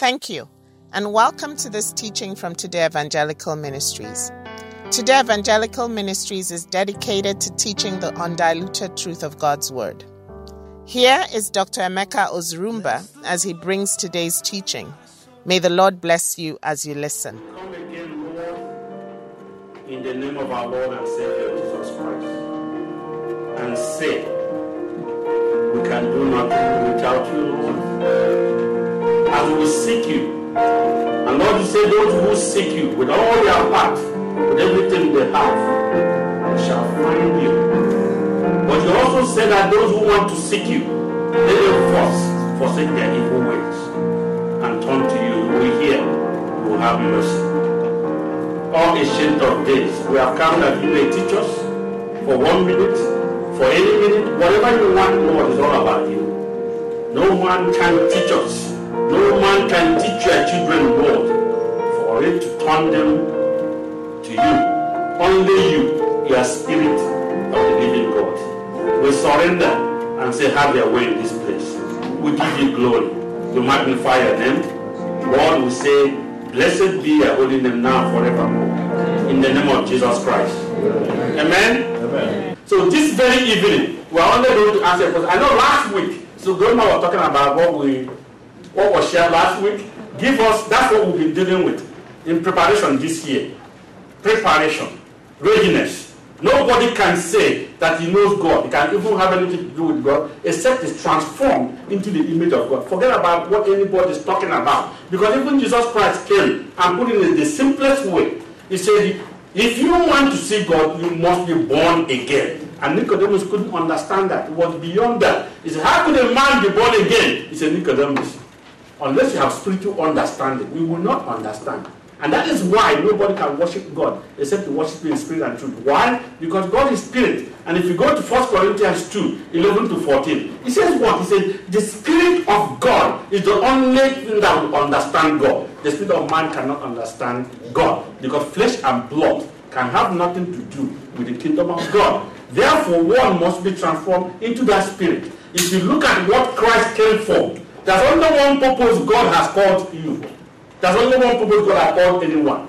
Thank you, and welcome to this teaching from Today Evangelical Ministries. Today Evangelical Ministries is dedicated to teaching the undiluted truth of God's Word. Here is Dr. Emeka Ozurumba as he brings today's teaching. May the Lord bless you as you listen. Come again, Lord, in the name of our Lord and Savior Jesus Christ, and say, we can do nothing without you, Lord. As we seek you, and Lord, you say those who seek you with all their heart, with everything they have, shall find you. But you also said that those who want to seek you, they will first forsake their evil ways and turn to you. We hear, you will have mercy. All ancient of days, we have come that you may teach us for one minute, for any minute, whatever you want, Lord, is all about you. No one can teach us. No man can teach your children, Lord, for it to turn them to you. Only you, your spirit of the living God. We surrender and say, have your way in this place. We give you glory. We magnify your name. Lord, we say, blessed be your holy name now forevermore. In the name of Jesus Christ. Amen. Amen. So this very evening, we are only going to answer a question. I know last week, so Grandma was talking about what we what was shared last week. Give us that's what we've been dealing with in preparation this year. Preparation, readiness. Nobody can say that he knows God. He can even have anything to do with God except he's transformed into the image of God. Forget about what anybody is talking about. Because even Jesus Christ came and put it in the simplest way. He said, if you want to see God, you must be born again. And Nicodemus couldn't understand that. It was beyond that. He said, How could a man be born again? He said, Nicodemus, unless you have spiritual understanding, we will not understand. And that is why nobody can worship God except to worship in spirit and truth. Why? Because God is spirit. And if you go to 1 Corinthians 2, 11 to 14, he says what? He says, The spirit of God is the only thing that will understand God. The spirit of man cannot understand God. Because flesh and blood can have nothing to do with the kingdom of God. Therefore, one must be transformed into that spirit. If you look at what Christ came for, there's only one purpose God has called you. There's only one purpose God has called anyone.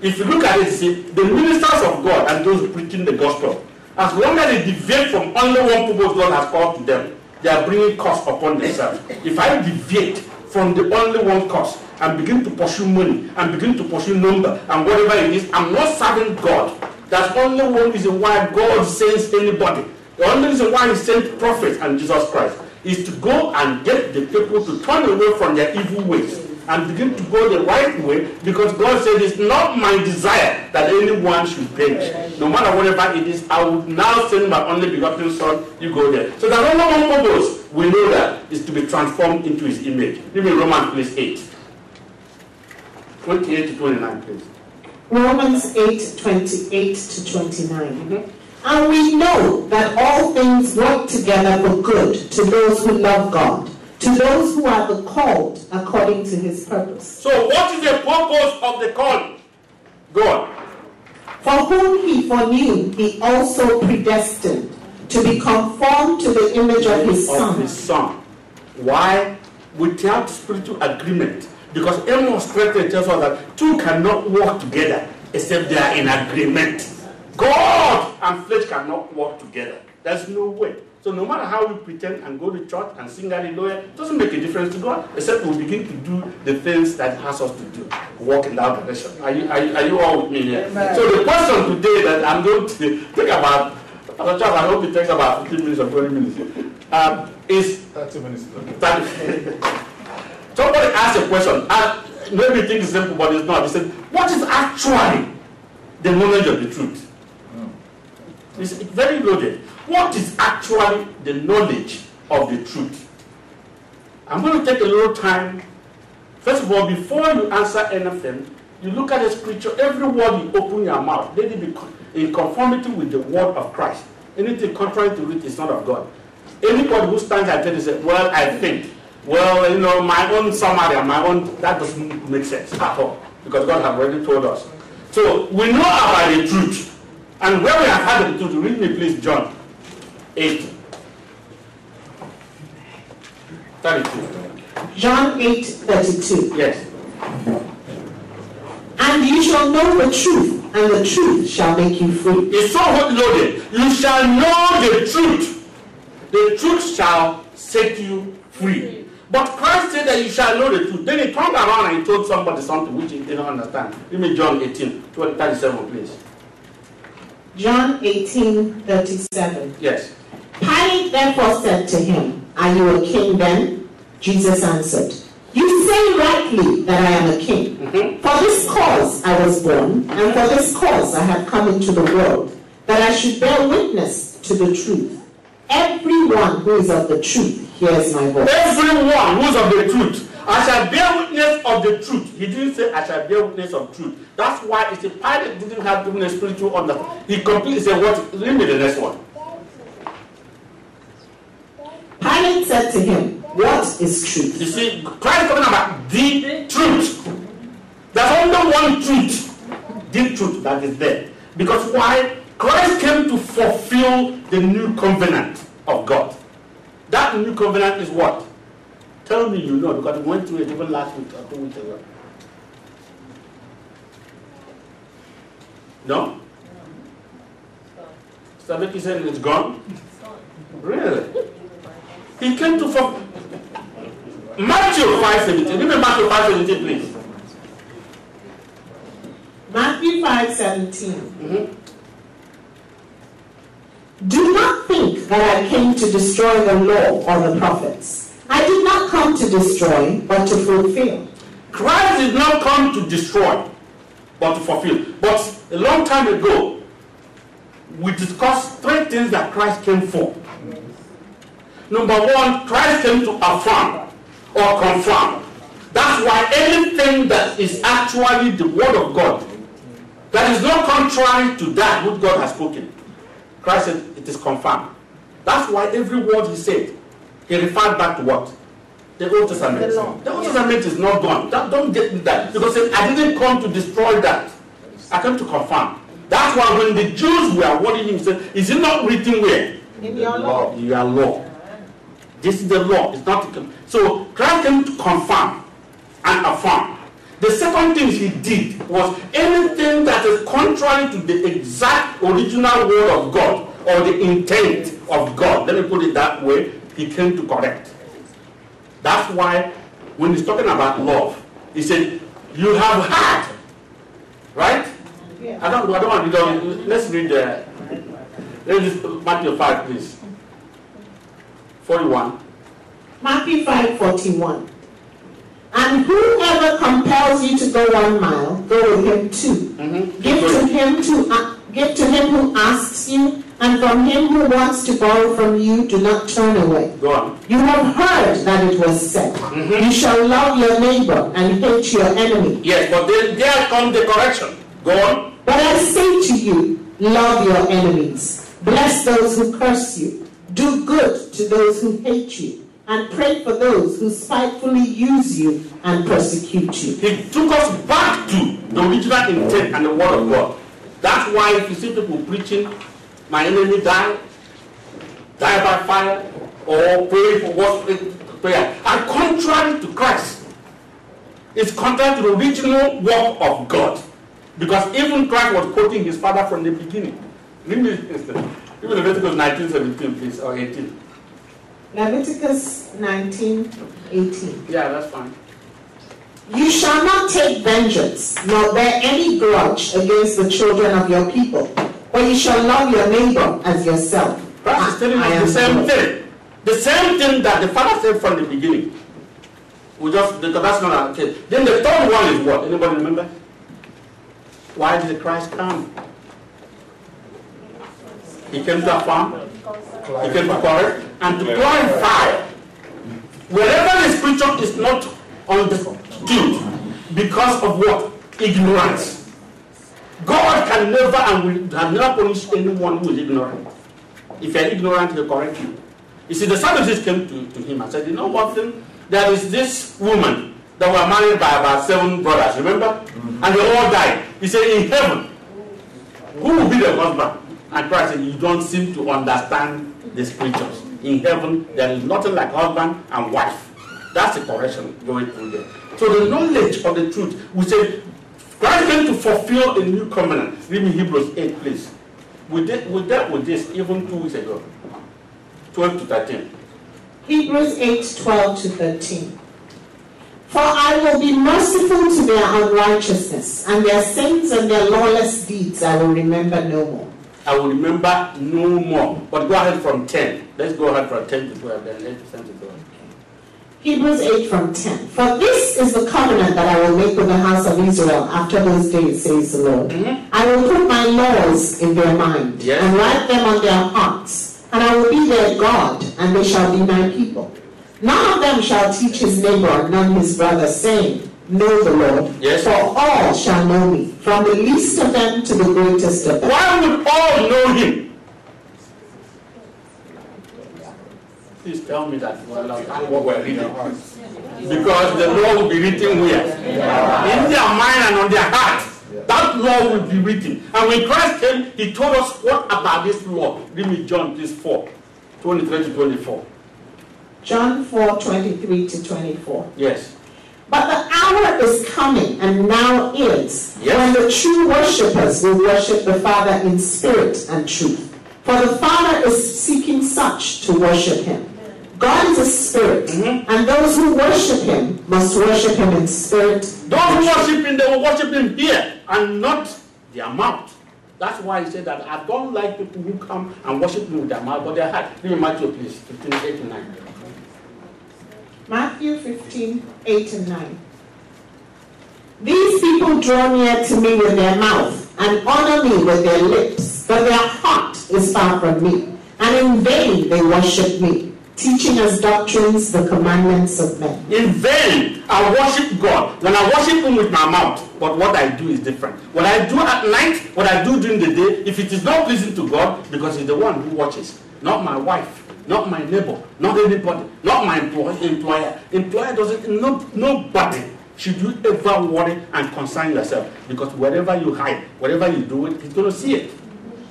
If you look at it, see, the ministers of God and those preaching the gospel, as long as they deviate from only one purpose God has called to them, they are bringing curse upon themselves. If I deviate from the only one cause and begin to pursue money and begin to pursue number and whatever it is, I'm not serving God. That's only one reason why God sends anybody. The only reason why He sent prophets and Jesus Christ is to go and get the people to turn away from their evil ways and begin to go the right way because God said it's not my desire that anyone should perish. No matter whatever it is, I will now send my only begotten son, you go there. So there's only one purpose, we know that, is to be transformed into his image. Give me Romans please 8. 28 to 29, please. Romans 8 28 to 29. Mm-hmm. And we know that all things work together for good to those who love God, to those who are the called according to his purpose. So what is the purpose of the call? God. For whom he foreknew, he also predestined to be conformed to the image of his son. of his son. Why? Without spiritual agreement. Because Amos 13 tells us that two cannot work together except they are in agreement. God and flesh cannot work together. There's no way. So no matter how we pretend and go to church and sing hallelujah, it doesn't make a difference to God, except we begin to do the things that He has us to do. Walk in that direction. Are you, are you, are you all with me here? So the question today that I'm going to think about, Pastor Charles, I hope it takes about 15 minutes or 20 minutes, um, is 30 minutes is okay. that somebody asked a question, and maybe you think it's simple, but it's not. He said, What is actually the knowledge of the truth? It's very loaded. What is actually the knowledge of the truth? I'm going to take a little time. First of all, before you answer anything, you look at the scripture. Every word you open your mouth, let it be in conformity with the word of Christ. Anything contrary to it is not of God. Anybody who stands and tells you, say, well, I think, well, you know, my own summary my own, that doesn't make sense at all. Because God has already told us. So we know about the truth. And where we have had the truth, read me please John 8. 32. John 8 32. Yes. And you shall know the truth, and the truth shall make you free. It's so hot loaded. You shall know the truth. The truth shall set you free. But Christ said that you shall know the truth. Then he turned around and he told somebody something which he didn't understand. Give me John 18, 12, 37, please. John 18 37. Yes. Pilate therefore said to him, Are you a king then? Jesus answered, You say rightly that I am a king. Mm-hmm. For this cause I was born, and for this cause I have come into the world, that I should bear witness to the truth. Everyone who is of the truth hears my voice. Everyone who's of the truth. I shall bear witness of the truth. He didn't say I shall bear witness of truth. That's why it's a Pilate didn't have even a spiritual understanding. He completely said, What? Read me the next one. Pilate said to him, What is truth? You see, Christ is talking about the truth. There's only one truth, the truth that is there. Because why? Christ came to fulfill the new covenant of God. That new covenant is what? Tell me you know, because we went through it even last week or two weeks ago. No? Sabeki said it's gone? Really? He came to fulfill. Matthew 5.17. Give me Matthew 5.17, please. Matthew 5 17. Mhm. Do not think that I came to destroy the law or the prophets. I did not come to destroy, but to fulfill. Christ did not come to destroy, but to fulfill. But a long time ago, we discussed three things that Christ came for. Number one, Christ came to affirm or confirm. That's why anything that is actually the word of God, that is not contrary to that which God has spoken, Christ said it is confirmed. That's why every word he said, he referred back to what? The Old Testament. The. The Old Testament is not gone. That, don't get me that. Because I didn't come to destroy that. I came to confirm. That's why when the Jews were warning him, he said, Is it not written where? In your law. Your law. This is the law. It's not. So Christ came to confirm and affirm. The second thing he did was anything that is contrary to the exact original word of God or the intent of God. Let me put it that way. He came to correct. That's why when he's talking about love, he said, "You have heard." Right? Yeah. I don't. I don't want to Let's read. Uh, let's Matthew five, please. Forty-one. Matthew 5 41. And whoever compels you to go one mile, go with him 2 Mm-hmm. Give to him to uh, give to him who asks you, and from him who wants to borrow from you, do not turn away. Go on. You have heard that it was said, mm-hmm. You shall love your neighbor and hate your enemy. Yes, but then there comes the correction. Go on. But I say to you, love your enemies, bless those who curse you, do good to those who hate you, and pray for those who spitefully use you and persecute you. He took us back to the original intent and the word of God. That's why if you see people preaching, my enemy die, die by fire, or pray for what prayer, And contrary to Christ. It's contrary to the original work of God. Because even Christ was quoting his father from the beginning. Give me even Leviticus 19, 17, please, or 18. Leviticus 19 18. Yeah, that's fine. You shall not take vengeance, nor bear any grudge against the children of your people, but you shall love your neighbor as yourself. Christ is telling us the same thing. The same thing that the father said from the beginning. We just that's not our case. Then the third one is what? Anybody remember? Why did Christ come? He came to affirm, he came to correct, and to clarify. Wherever the scripture is not understood because of what? Ignorance. God can never and will never punish anyone who is ignorant. If you're ignorant, he'll correct you. You see, the Sadducees came to, to him and said, You know what thing? There is this woman that were married by about seven brothers, remember? Mm-hmm. And they all died. He said, In heaven, who will be the husband? And Christ said, You don't seem to understand the scriptures. In heaven, there is nothing like husband and wife. That's the correction going through there. So the knowledge of the truth, we say Christ came to fulfill a new covenant. Read me Hebrews 8, please. We, did, we dealt with this even two weeks ago. 12 to 13. Hebrews 8 12 to 13. For I will be merciful to their unrighteousness, and their sins and their lawless deeds I will remember no more. I will remember no more. But go ahead from 10. Let's go ahead from 10 to 12, then 8 to 10 to 12. Hebrews 8 from 10. For this is the covenant that I will make with the house of Israel after those days, says the Lord. Mhm. I will put my laws in their mind Yes. and write them on their hearts, and I will be their God, and they shall be my people. None of them shall teach his neighbor, none his brother, saying, Know the Lord. Yes. For all shall know me, from the least of them to the greatest of them. Why would all know him? Tell me that well, what we're reading. Because the law will be written where? In their mind and on their heart. That law will be written. And when Christ came, he told us what about this law. Read me John, please, 4, 23 to 24. John 4 23 to 24. Yes. But the hour is coming, and now is, Yes. when the true worshippers will worship the Father in spirit and truth. For the Father is seeking such to worship him. God is a spirit, Mhm. and those who worship him must worship him in spirit. Those who worship him, they will worship him here and not their mouth. That's why he said that I don't like people who come and worship me with their mouth, but their heart. Read me Matthew, please, 15, 8 to 9. Matthew 15 8 and 9. These people draw near to me with their mouth and honor me with their lips, but their heart is far from me, and in vain they worship me, teaching as doctrines the commandments of men. In vain, I worship God. When I worship Him with my mouth, but what I do is different. What I do at night, what I do during the day, if it is not pleasing to God, because He's the one who watches, not my wife, not my neighbor, not anybody, not my employ- employer. Employer doesn't, no, nobody should you ever worry and concern yourself, because wherever you hide, whatever you do, He's going to see it.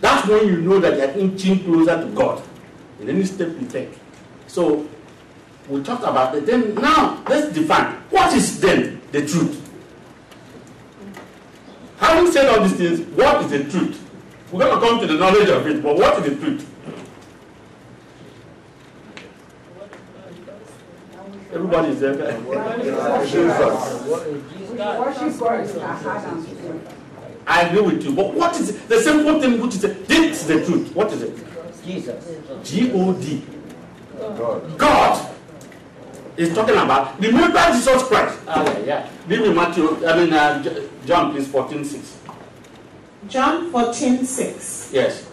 That's when you know that you're inching closer to God in any step you take. So we talked about it. Then now let's define what is then the truth. Having said all these things, what is the truth? We're going to come to the knowledge of it, but what is the truth? Everybody is there. Worship God is our heart and soul. I agree with you. But what is it? the simple thing which is the, this is the truth? What is it? Jesus. G O D. God is talking about. the Remember Jesus Christ. Ah, yeah, yeah. Give me Matthew. I mean uh, John, please, fourteen six. John 14 6. Yes.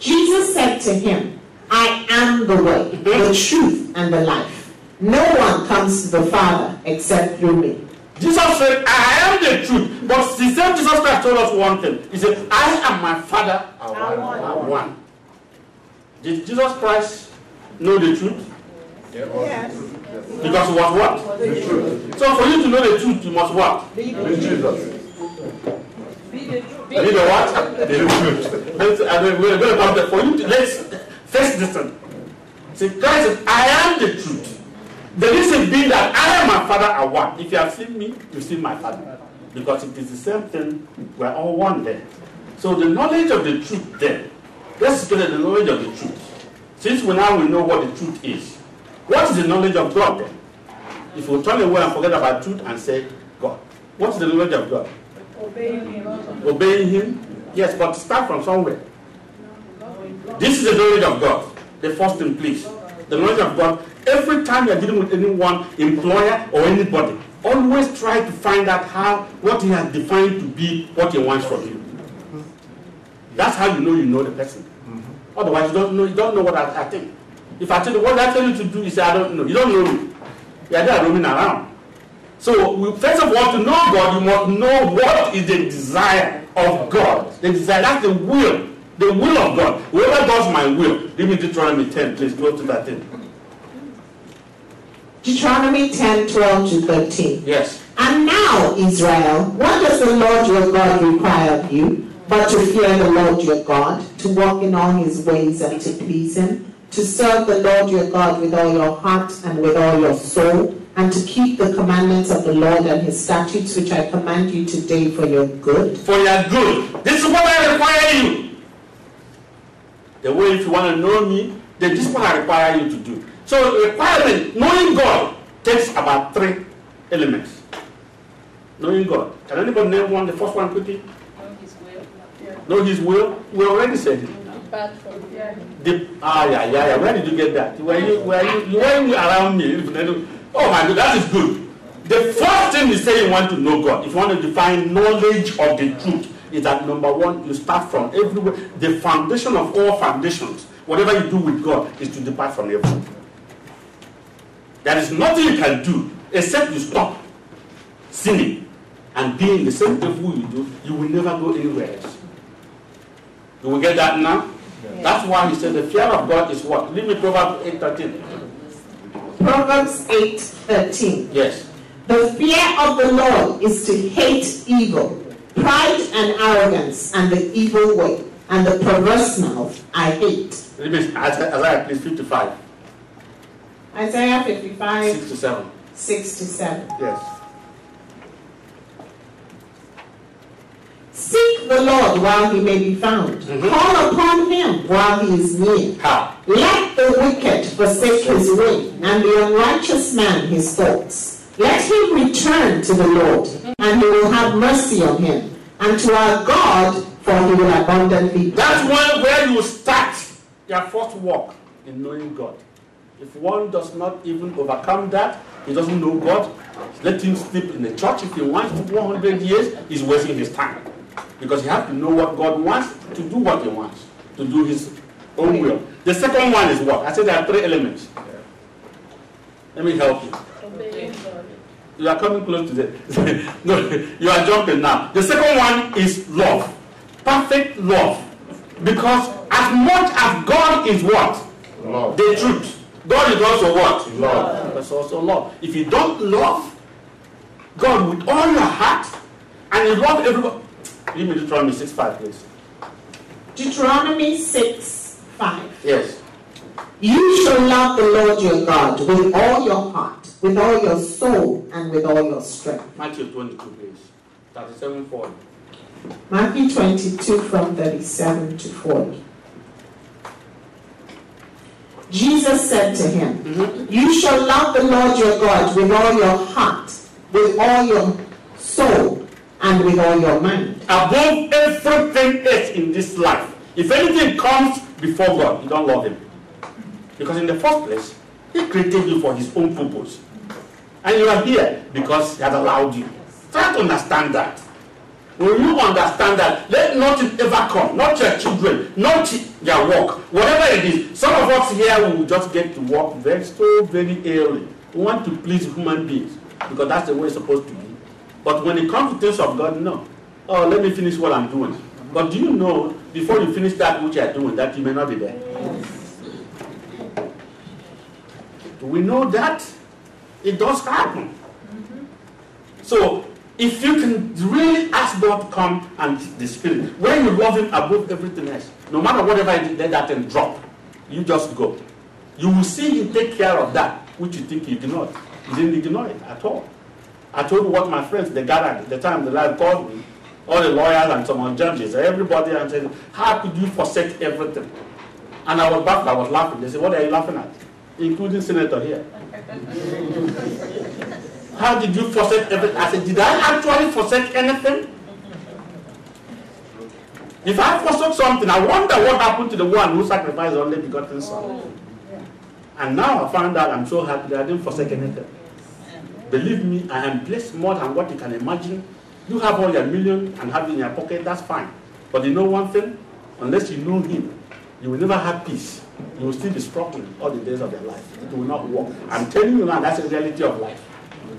Jesus said to him, I am the way, the truth, and the life. No one comes to the Father except through me. Jesus said, I am the truth. But the same Jesus Christ told us one thing. He said, I and my Father are Are one. One. Are one. Did Jesus Christ know the truth? Yes. Because he was what? The truth. So for you to know the truth, you must what? Be the truth. Be the truth. You know what? The truth. Let's, we're going to come there. For you to, let's first listen. See, Christ said, I am the truth. The reason being that I and my Father are one. If you have seen me, you've seen my Father. Because it is the same thing, we're all one there. So the knowledge of the truth then, let's get the knowledge of the truth. Since we now we know what the truth is, what is the knowledge of God then? If we turn away and forget about truth and say God, what is the knowledge of God? Obeying him. Obeying Him? Yes, but start from somewhere. This is the knowledge of God. The first thing, please. The knowledge of God. Every time you're dealing with anyone, employer or anybody, always try to find out how what He has defined to be what He wants from you. That's how you know you know the person. Otherwise, you don't know. You don't know what I, I think. If I tell you what I tell you to do, you say I don't know. You don't know me. You're there roaming around. So, we, first of all, to know God, you must know what is the desire of God. The desire, that's the will. The will of God. Whoever does my will, give me Deuteronomy 10, please, go to that thing. Deuteronomy 10 12 to 13. Yes. And now, Israel, what does the Lord your God require of you? But to fear the Lord your God, to walk in all his ways and to please him, to serve the Lord your God with all your heart and with all your soul, and to keep the commandments of the Lord and his statutes which I command you today for your good. For your good. This is what I require you. The way if you want to know me, then this is what I require you to do. So requirement, knowing God, takes about three elements. Knowing God. Can anybody name one? The first one quickly? Know his will. We already said it. The, ah, yeah, yeah, yeah. Where did you get that? Were you, were you, you around me? Oh my God, that is good. The first thing you say you want to know God, if you want to define knowledge of the truth, is that number one, you start from everywhere. The foundation of all foundations, whatever you do with God, is to depart from evil. There is nothing you can do except you stop sinning and being the same devil you do, you will never go anywhere else. You we get that now? That's why he said the fear of God is what? Leave me Proverbs 8 13. Proverbs 8 13. Yes. The fear of the Lord is to hate evil, pride and arrogance, and the evil way, and the perverse mouth I hate. Leave me Isaiah, Isaiah, please 55, Isaiah 55 6 to 7. 6 to 7. Yes. Seek the Lord while he may be found. Mhm. Call upon him while he is near. How? Let the wicked forsake his way, and the unrighteous man his thoughts. Let him return to the Lord, and he will have mercy on him, and to our God, for he will abundantly That's one where you start your first walk in knowing God. If one does not even overcome that, he doesn't know God, let him sleep in the church if he wants to 100 years, he's wasting his time. Because you have to know what God wants to do what he wants, to do his own will. The second one is what? I said there are three elements. Let me help you. You are coming close to the. no, you are jumping now. The second one is love. Perfect love. Because as much as God is what? Love. The truth. God is also what? Love. That's also love. If you don't love God with all your heart and you love everybody. Give me Deuteronomy 6 5, please. Deuteronomy 6 5. Yes. You shall love the Lord your God with all your heart, with all your soul, and with all your strength. Matthew 22, please. 37 40. Matthew 22 from 37 to 40. Jesus said to him, mm-hmm. You shall love the Lord your God with all your heart, with all your soul, and with all your mind. above everything else in this life. If anything comes before God, you don't love Him. Because in the first place, He created you for His own purpose. And you are here because He has allowed you. Try to understand that. When you understand that, let nothing ever come, not your children, not your work, whatever it is. Some of us here will just get to work very so very early. We want to please human beings because that's the way it's supposed to be. But when it comes to things of God, no. Oh, let me finish what I'm doing. But do you know, before you finish that which you are doing, that you may not be there? Do we know that? It does happen. So, if you can really ask God to come and the Spirit, when you love Him above everything else, no matter whatever is, let that thing drop. You just go. You will see Him take care of that which you think you ignored. He didn't ignore it at all. I told what my friends, they gathered the time the Lord called me, all the lawyers and some of the judges, everybody, and said, How could you forsake everything? And I was back, I was laughing. They said, What are you laughing at? Including Senator here. How did you forsake everything? I said, Did I actually forsake anything? If I forsook something, I wonder what happened to the one who sacrificed the only begotten son. Oh, and now I found out I'm so happy that I didn't forsake anything. Believe me, I am blessed more than what you can imagine. You have all your million and have it in your pocket, that's fine. But you know one thing? Unless you know Him, you will never have peace. You will still be struggling all the days of your life. It will not work. I'm telling you now, that's the reality of life.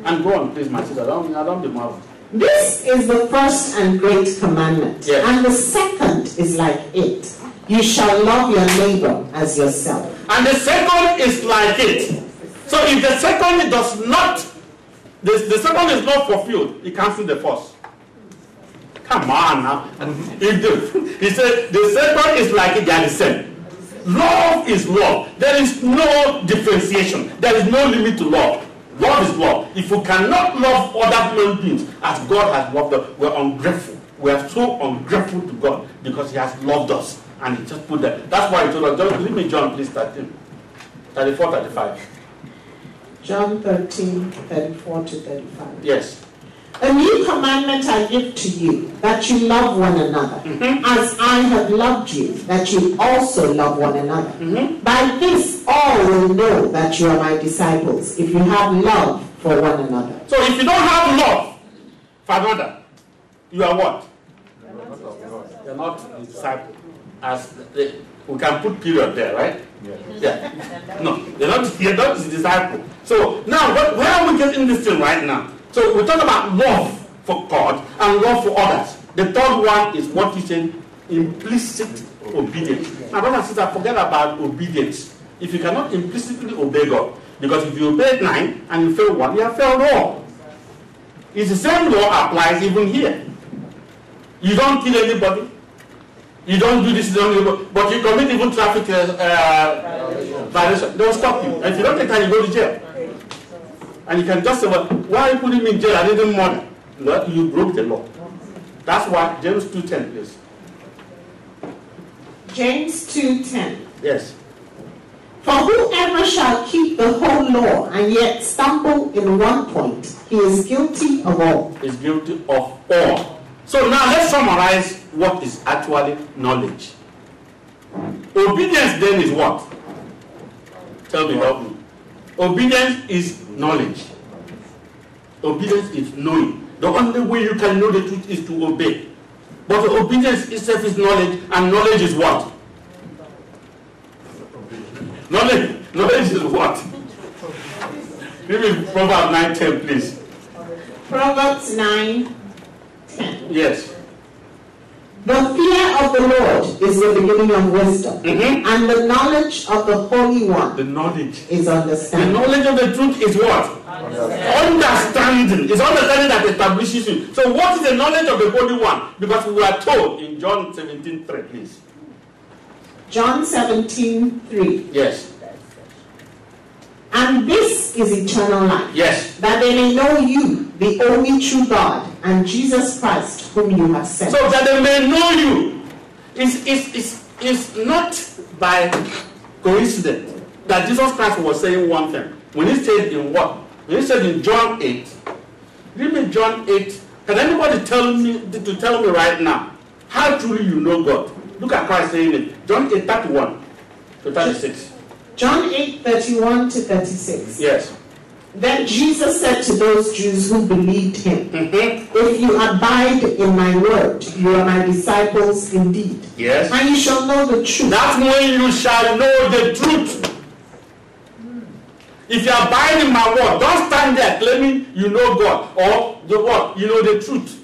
And go on, please, my sister. Don't, don't be marveled. This is the first and great commandment. Yes. And the second is like it. You shall love your neighbor as yourself. And the second is like it. So if the second does not, the, the second is not fulfilled, he cancels the first. Come on now. If the, he said the second is like they are the same. Love is love. There is no differentiation. There is no limit to love. Love is love. If we cannot love other human beings as God has loved us, we're ungrateful. We are so ungrateful to God because He has loved us. And He just put that. That's why He told us, John, leave me John, please, 13. 34, 35. John 13, 34 to 35. Yes. A new commandment I give to you, that you love one another, mm-hmm. as I have loved you, that you also love one another. Mm-hmm. By this all will know that you are my disciples, if you have love for one another. So if you don't have love for another, you are what? You're not a disciple. As the, we can put period there, right? Yeah. No, you're not. You're not a disciple. So now, what, where are we getting this thing right now? So we talk about love for God and love for others. The third one is what you said, implicit obedience. Now, brothers and sisters, forget about obedience. If you cannot implicitly obey God, because if you obey nine and you fail one, you have failed all. It's the same law applies even here. You don't kill anybody. You don't do this, don't do but you commit even traffic uh, uh, violation. They'll stop you. And if you don't take time, you go to jail. And you can just say, well, why are you putting me in jail? I didn't murder. No, you broke the law. That's why James 2.10, please. James 2:10. Yes. For whoever shall keep the whole law and yet stumble in one point, he is guilty of all. Is guilty of all. So now let's summarize what is actually knowledge. Obedience then is what? Tell me, help me. Obedience is knowledge. Obedience is knowing. The only way you can know the truth is to obey. But obedience itself is knowledge, and knowledge is what? Knowledge, knowledge is what? Give me Proverbs 9 10, please. Proverbs 9, 10. Yes. The fear of the Lord is the beginning of wisdom, Mhm. and the knowledge of the Holy One The knowledge. is understanding. The knowledge of the truth is what? Understanding. It's understanding that establishes you. So, what is the knowledge of the Holy One? Because we were told in John 17 3, please. John 17, 3. Yes. And this is eternal life, Yes. that they may know you, the only true God, and Jesus Christ, whom you have sent. So that they may know you. It's, it's, it's, it's not by coincidence that Jesus Christ was saying one thing. When he said in what? When he said in John 8, read me John 8. Can anybody tell me to tell me right now how truly you know God? Look at Christ saying it. John 8, 31 to 36. John 8, 31 to 36. Yes. Then Jesus said to those Jews who believed him, Mhm. If you abide in my word, you are my disciples indeed. Yes. And you shall know the truth. That's when you shall know the truth. If you abide in my word, don't stand there claiming you know God or the what you know the truth.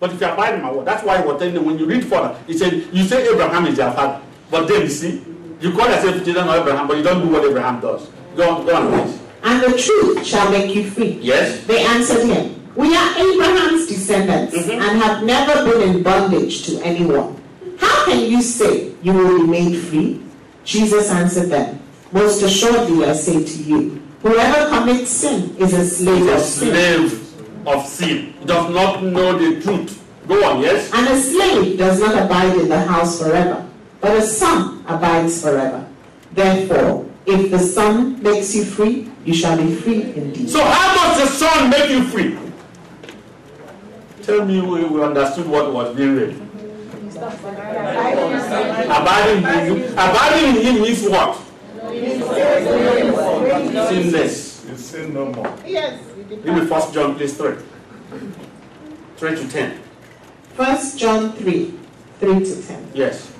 But if you abide in my word, that's why he was telling them when you read further, he said, You say Abraham is your father. But then you see, you call yourself children of Abraham, but you don't do what Abraham does. Go on, go on, please. And the truth shall make you free. Yes? They answered him, We are Abraham's descendants Mhm. and have never been in bondage to anyone. How can you say you will be made free? Jesus answered them, Most assuredly I say to you, whoever commits sin is a slave of a sin. slave of sin. Does not know the truth. Go on, yes? And a slave does not abide in the house forever, but a son abides forever. Therefore, if the son makes you free, you shall be free indeed. So how does the Son make you free? Tell me we, we understood what was being read. Abiding in him. Abiding in him means what? Sinless. You sin no more. Yes. Give me first John please three. Three to ten. 1 John 3 3 to 10. Yes.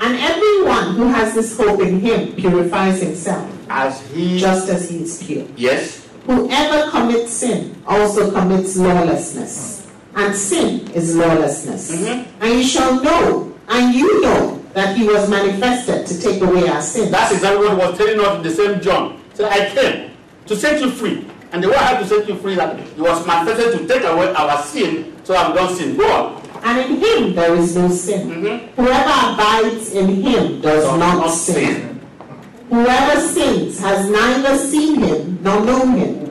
And everyone who has this hope in him purifies himself, As he just as he is pure. Yes. Whoever commits sin also commits lawlessness. And sin is lawlessness. Mhm. And you shall know, and you know, that he was manifested to take away our sins. That's exactly what he was telling us in the same John. So I came to set you free. And the way I had to set you free that he was manifested to take away our sin so we don't sin. Go on. And in him there is no sin. Mm-hmm. Whoever abides in him does not not sin. Whoever sins has neither seen him nor known him.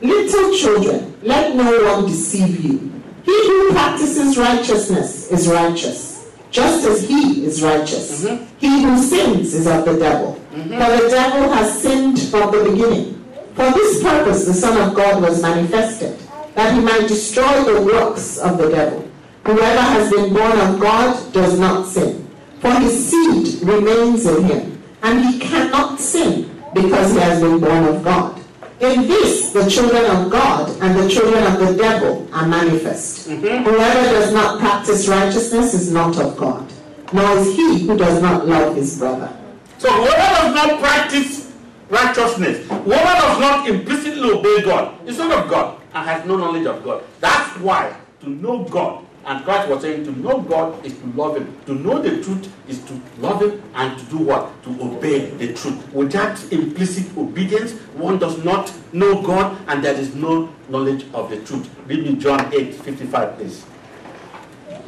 Little children, let no one deceive you. He who practices righteousness is righteous, just as he is righteous. Mm-hmm. He who sins is of the devil, mm-hmm. for the devil has sinned from the beginning. For this purpose the Son of God was manifested, that he might destroy the works of the devil. Whoever has been born of God does not sin, for his seed remains in him, and he cannot sin because he has been born of God. In this, the children of God and the children of the devil are manifest. Mm-hmm. Whoever does not practice righteousness is not of God, nor is he who does not love his brother. So whoever does not practice righteousness, whoever does not implicitly obey God, is not of God and has no knowledge of God. That's why to know God, and Christ was saying to know God is to love Him. To know the truth is to love Him and to do what? To obey the truth. Without implicit obedience, one does not know God and there is no knowledge of the truth. Read me John 8 55, please.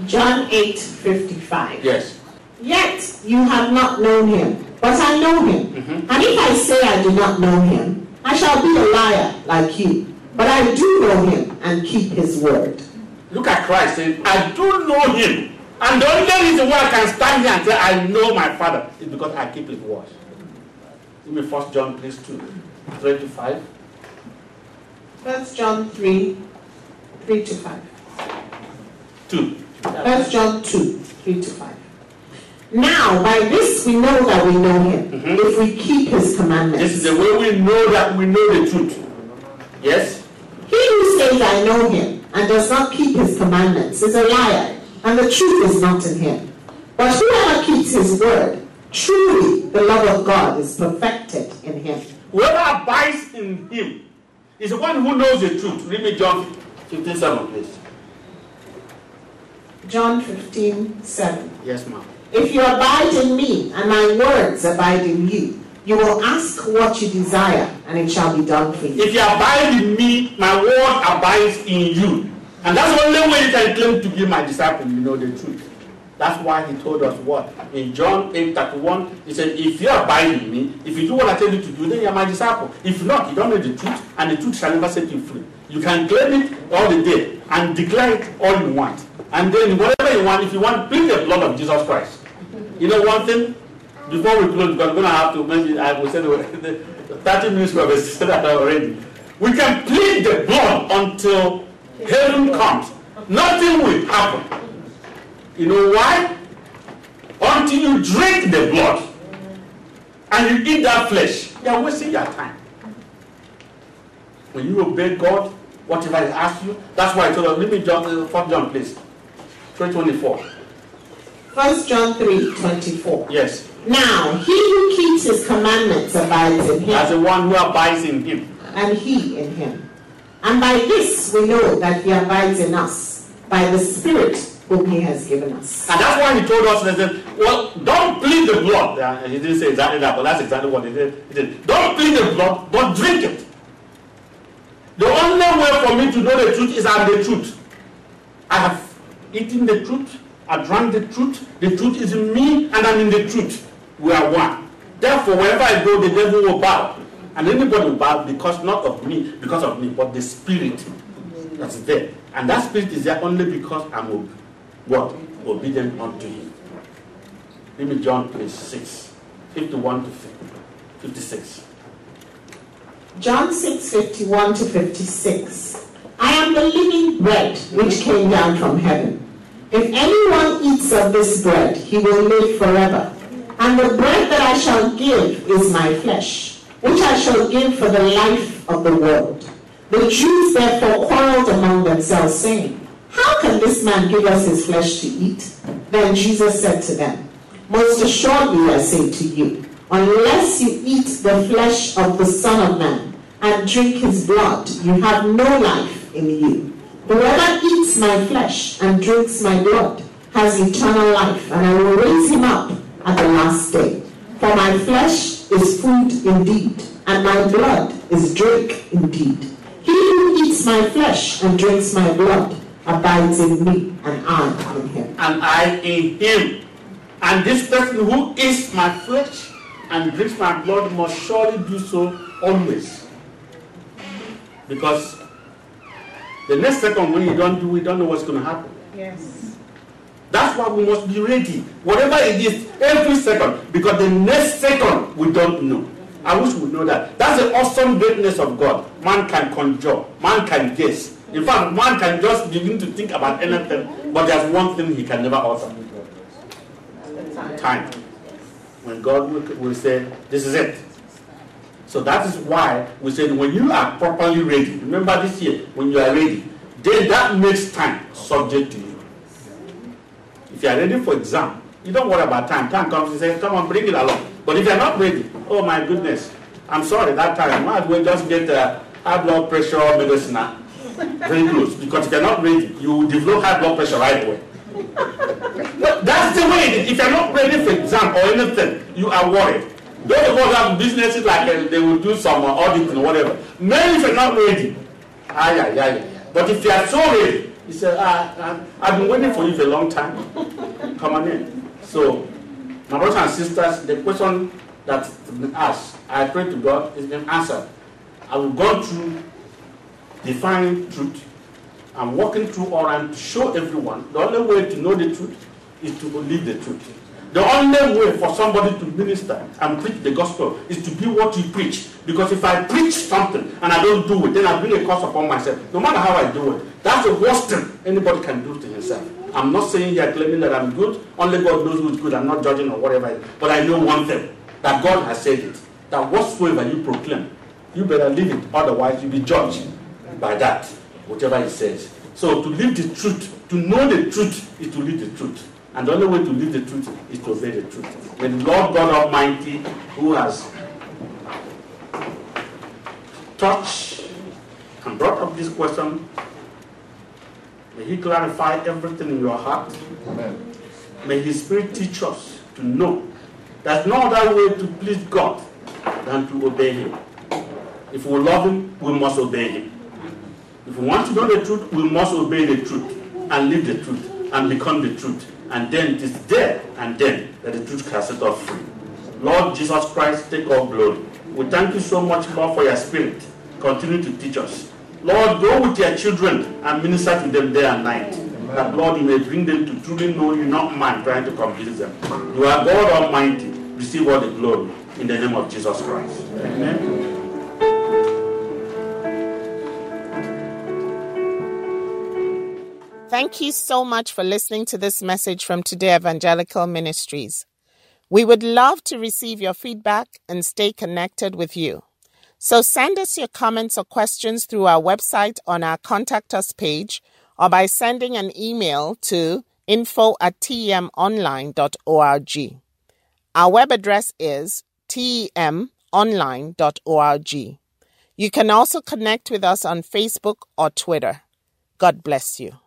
John 8 55. Yes. Yet you have not known him, but I know him. Mm-hmm. And if I say I do not know him, I shall be a liar like you. But I do know him and keep his word. Look at Christ saying, I do know him. And the only reason why I can stand here and say I know my father is because I keep his word. Give me first John please 2, 3 to 5. 1 John 3 3 to 5. 2. 1 John 2 3 to 5. Now, by this we know that we know him, mm-hmm. if we keep his commandments. This is the way we know that we know the truth. Yes? He who says, I know him, and does not keep his commandments is a liar, and the truth is not in him. But whoever keeps his word, truly the love of God is perfected in him. Whoever abides in him is the one who knows the truth. Read me John 15 7, please. John 15 7. Yes, ma'am. If you abide in me, and my words abide in you, you will ask what you desire, and it shall be done for you. If you abide in me, my word abides in you. And that's the only way you can claim to be my disciple, you know the truth. That's why he told us what? In John 8 31, he said, If you abide in me, if you do what I tell you to do, then you are my disciple. If not, you don't know the truth, and the truth shall never set you free. You can claim it all the day and declare it all you want. And then whatever you want, if you want, plead the blood of Jesus Christ. You know one thing? Before we close, because we're going to have to mention, I will say the, the 30 minutes we have said that already. We can plead the blood until heaven comes. Nothing will happen. You know why? Until you drink the blood and you eat that flesh, you are wasting your time. When you obey God, whatever He asks you, that's why I told us, let me John, uh, 4 John, please. 324. 1 John 3 24. Yes. Now, he who keeps his commandments abides in him. As the one who abides in Him. and he in him. And by this we know that he abides in us, by the Spirit whom he has given us. And that's why he told us that, well, don't plead the blood. Uh, he didn't say exactly that, but that's exactly what he did. He did. Don't plead the blood, but drink it. The only way for me to know the truth is I'm the truth. I have eaten the truth, I drank the truth, the truth is in me, and I'm in the truth. We are one. Therefore, wherever I go, the devil will bow. And anybody will bow because not of me, because of me, but the spirit that's there. And that spirit is there only because I'm ob- what? Obedient unto him. Give me John please 6, 51 to 56. John 6 51 to 56. I am the living bread which came down from heaven. If anyone eats of this bread, he will live forever. And the bread that I shall give is my flesh, which I shall give for the life of the world. The Jews therefore quarreled among themselves, saying, How can this man give us his flesh to eat? Then Jesus said to them, Most assuredly I say to you, unless you eat the flesh of the Son of Man and drink his blood, you have no life in you. Whoever eats my flesh and drinks my blood has eternal life, and I will raise him up at the last day. For my flesh is food indeed, and my blood is drink indeed. He who eats my flesh and drinks my blood abides in me and I in him. and I in him. And this person who is my flesh and drinks my blood must surely do so always. Because the next second when you don't do, we don't know what's going to happen. Yes. That's why we must be ready. Whatever it is, every second. Because the next second, we don't know. I wish we know that. That's the awesome greatness of God. Man can conjure, man can guess. In fact, man can just begin to think about anything, but there's one thing he can never utter time. When God will, will say, This is it. So that is why we said when you are properly ready, remember this year, when you are ready, then that makes time subject to you. If you are ready for exam, you don't worry about time. Time comes and say, Come on, bring it along. But if you are not ready, oh my goodness, I'm sorry, that time, might as well just get uh, high blood pressure medicine now. Very close. Because if you're not ready, you develop high blood pressure right away. No, that's the way it is. If you're not ready for exam or anything, you are worried. Those of us have businesses like uh, they will do some uh, auditing or whatever. Men, if you're not ready, ah, yeah, yeah, yeah. But if you are so ready, you say, ah, I've been waiting for you for a long time. Come on in. So, my brothers and sisters, the question that's been asked, I pray to God, is been answered. I will go through defining truth. I'm walking through all and to show everyone the only way to know the truth is to believe the truth. The only way for somebody to minister and preach the gospel is to be what you preach. Because if I preach something and I don't do it, then I bring a curse upon myself. No matter how I do it, that's the worst thing anybody can do to himself. I'm not saying here claiming that I'm good. Only God knows who's good. I'm not judging or whatever. But I know one thing that God has said it. That whatsoever you proclaim, you better live it. Otherwise, you'll be judged by that, whatever He says. So to live the truth, to know the truth, is to live the truth. And the only way to live the truth is to obey the truth. May the Lord God Almighty, who has touched and brought up this question, may He clarify everything in your heart. Amen. May His Spirit teach us to know there's no other way to please God than to obey Him. If we love Him, we must obey Him. If we want to know the truth, we must obey the truth and live the truth and become the truth. And then it is there and then that the truth can set us free. Lord Jesus Christ, take all glory. We thank you so much, Lord, for your spirit. Continue to teach us. Lord, go with your children and minister to them day and night. That, Lord, you may bring them to truly know you, not man trying to convince them. You are God Almighty. Receive all the glory in the name of Jesus Christ. Amen. Thank you so much for listening to this message from Today Evangelical Ministries. We would love to receive your feedback and stay connected with you. So send us your comments or questions through our website on our contact us page or by sending an email to info at temonline.org. Our web address is temonline.org. You can also connect with us on Facebook or Twitter. God bless you.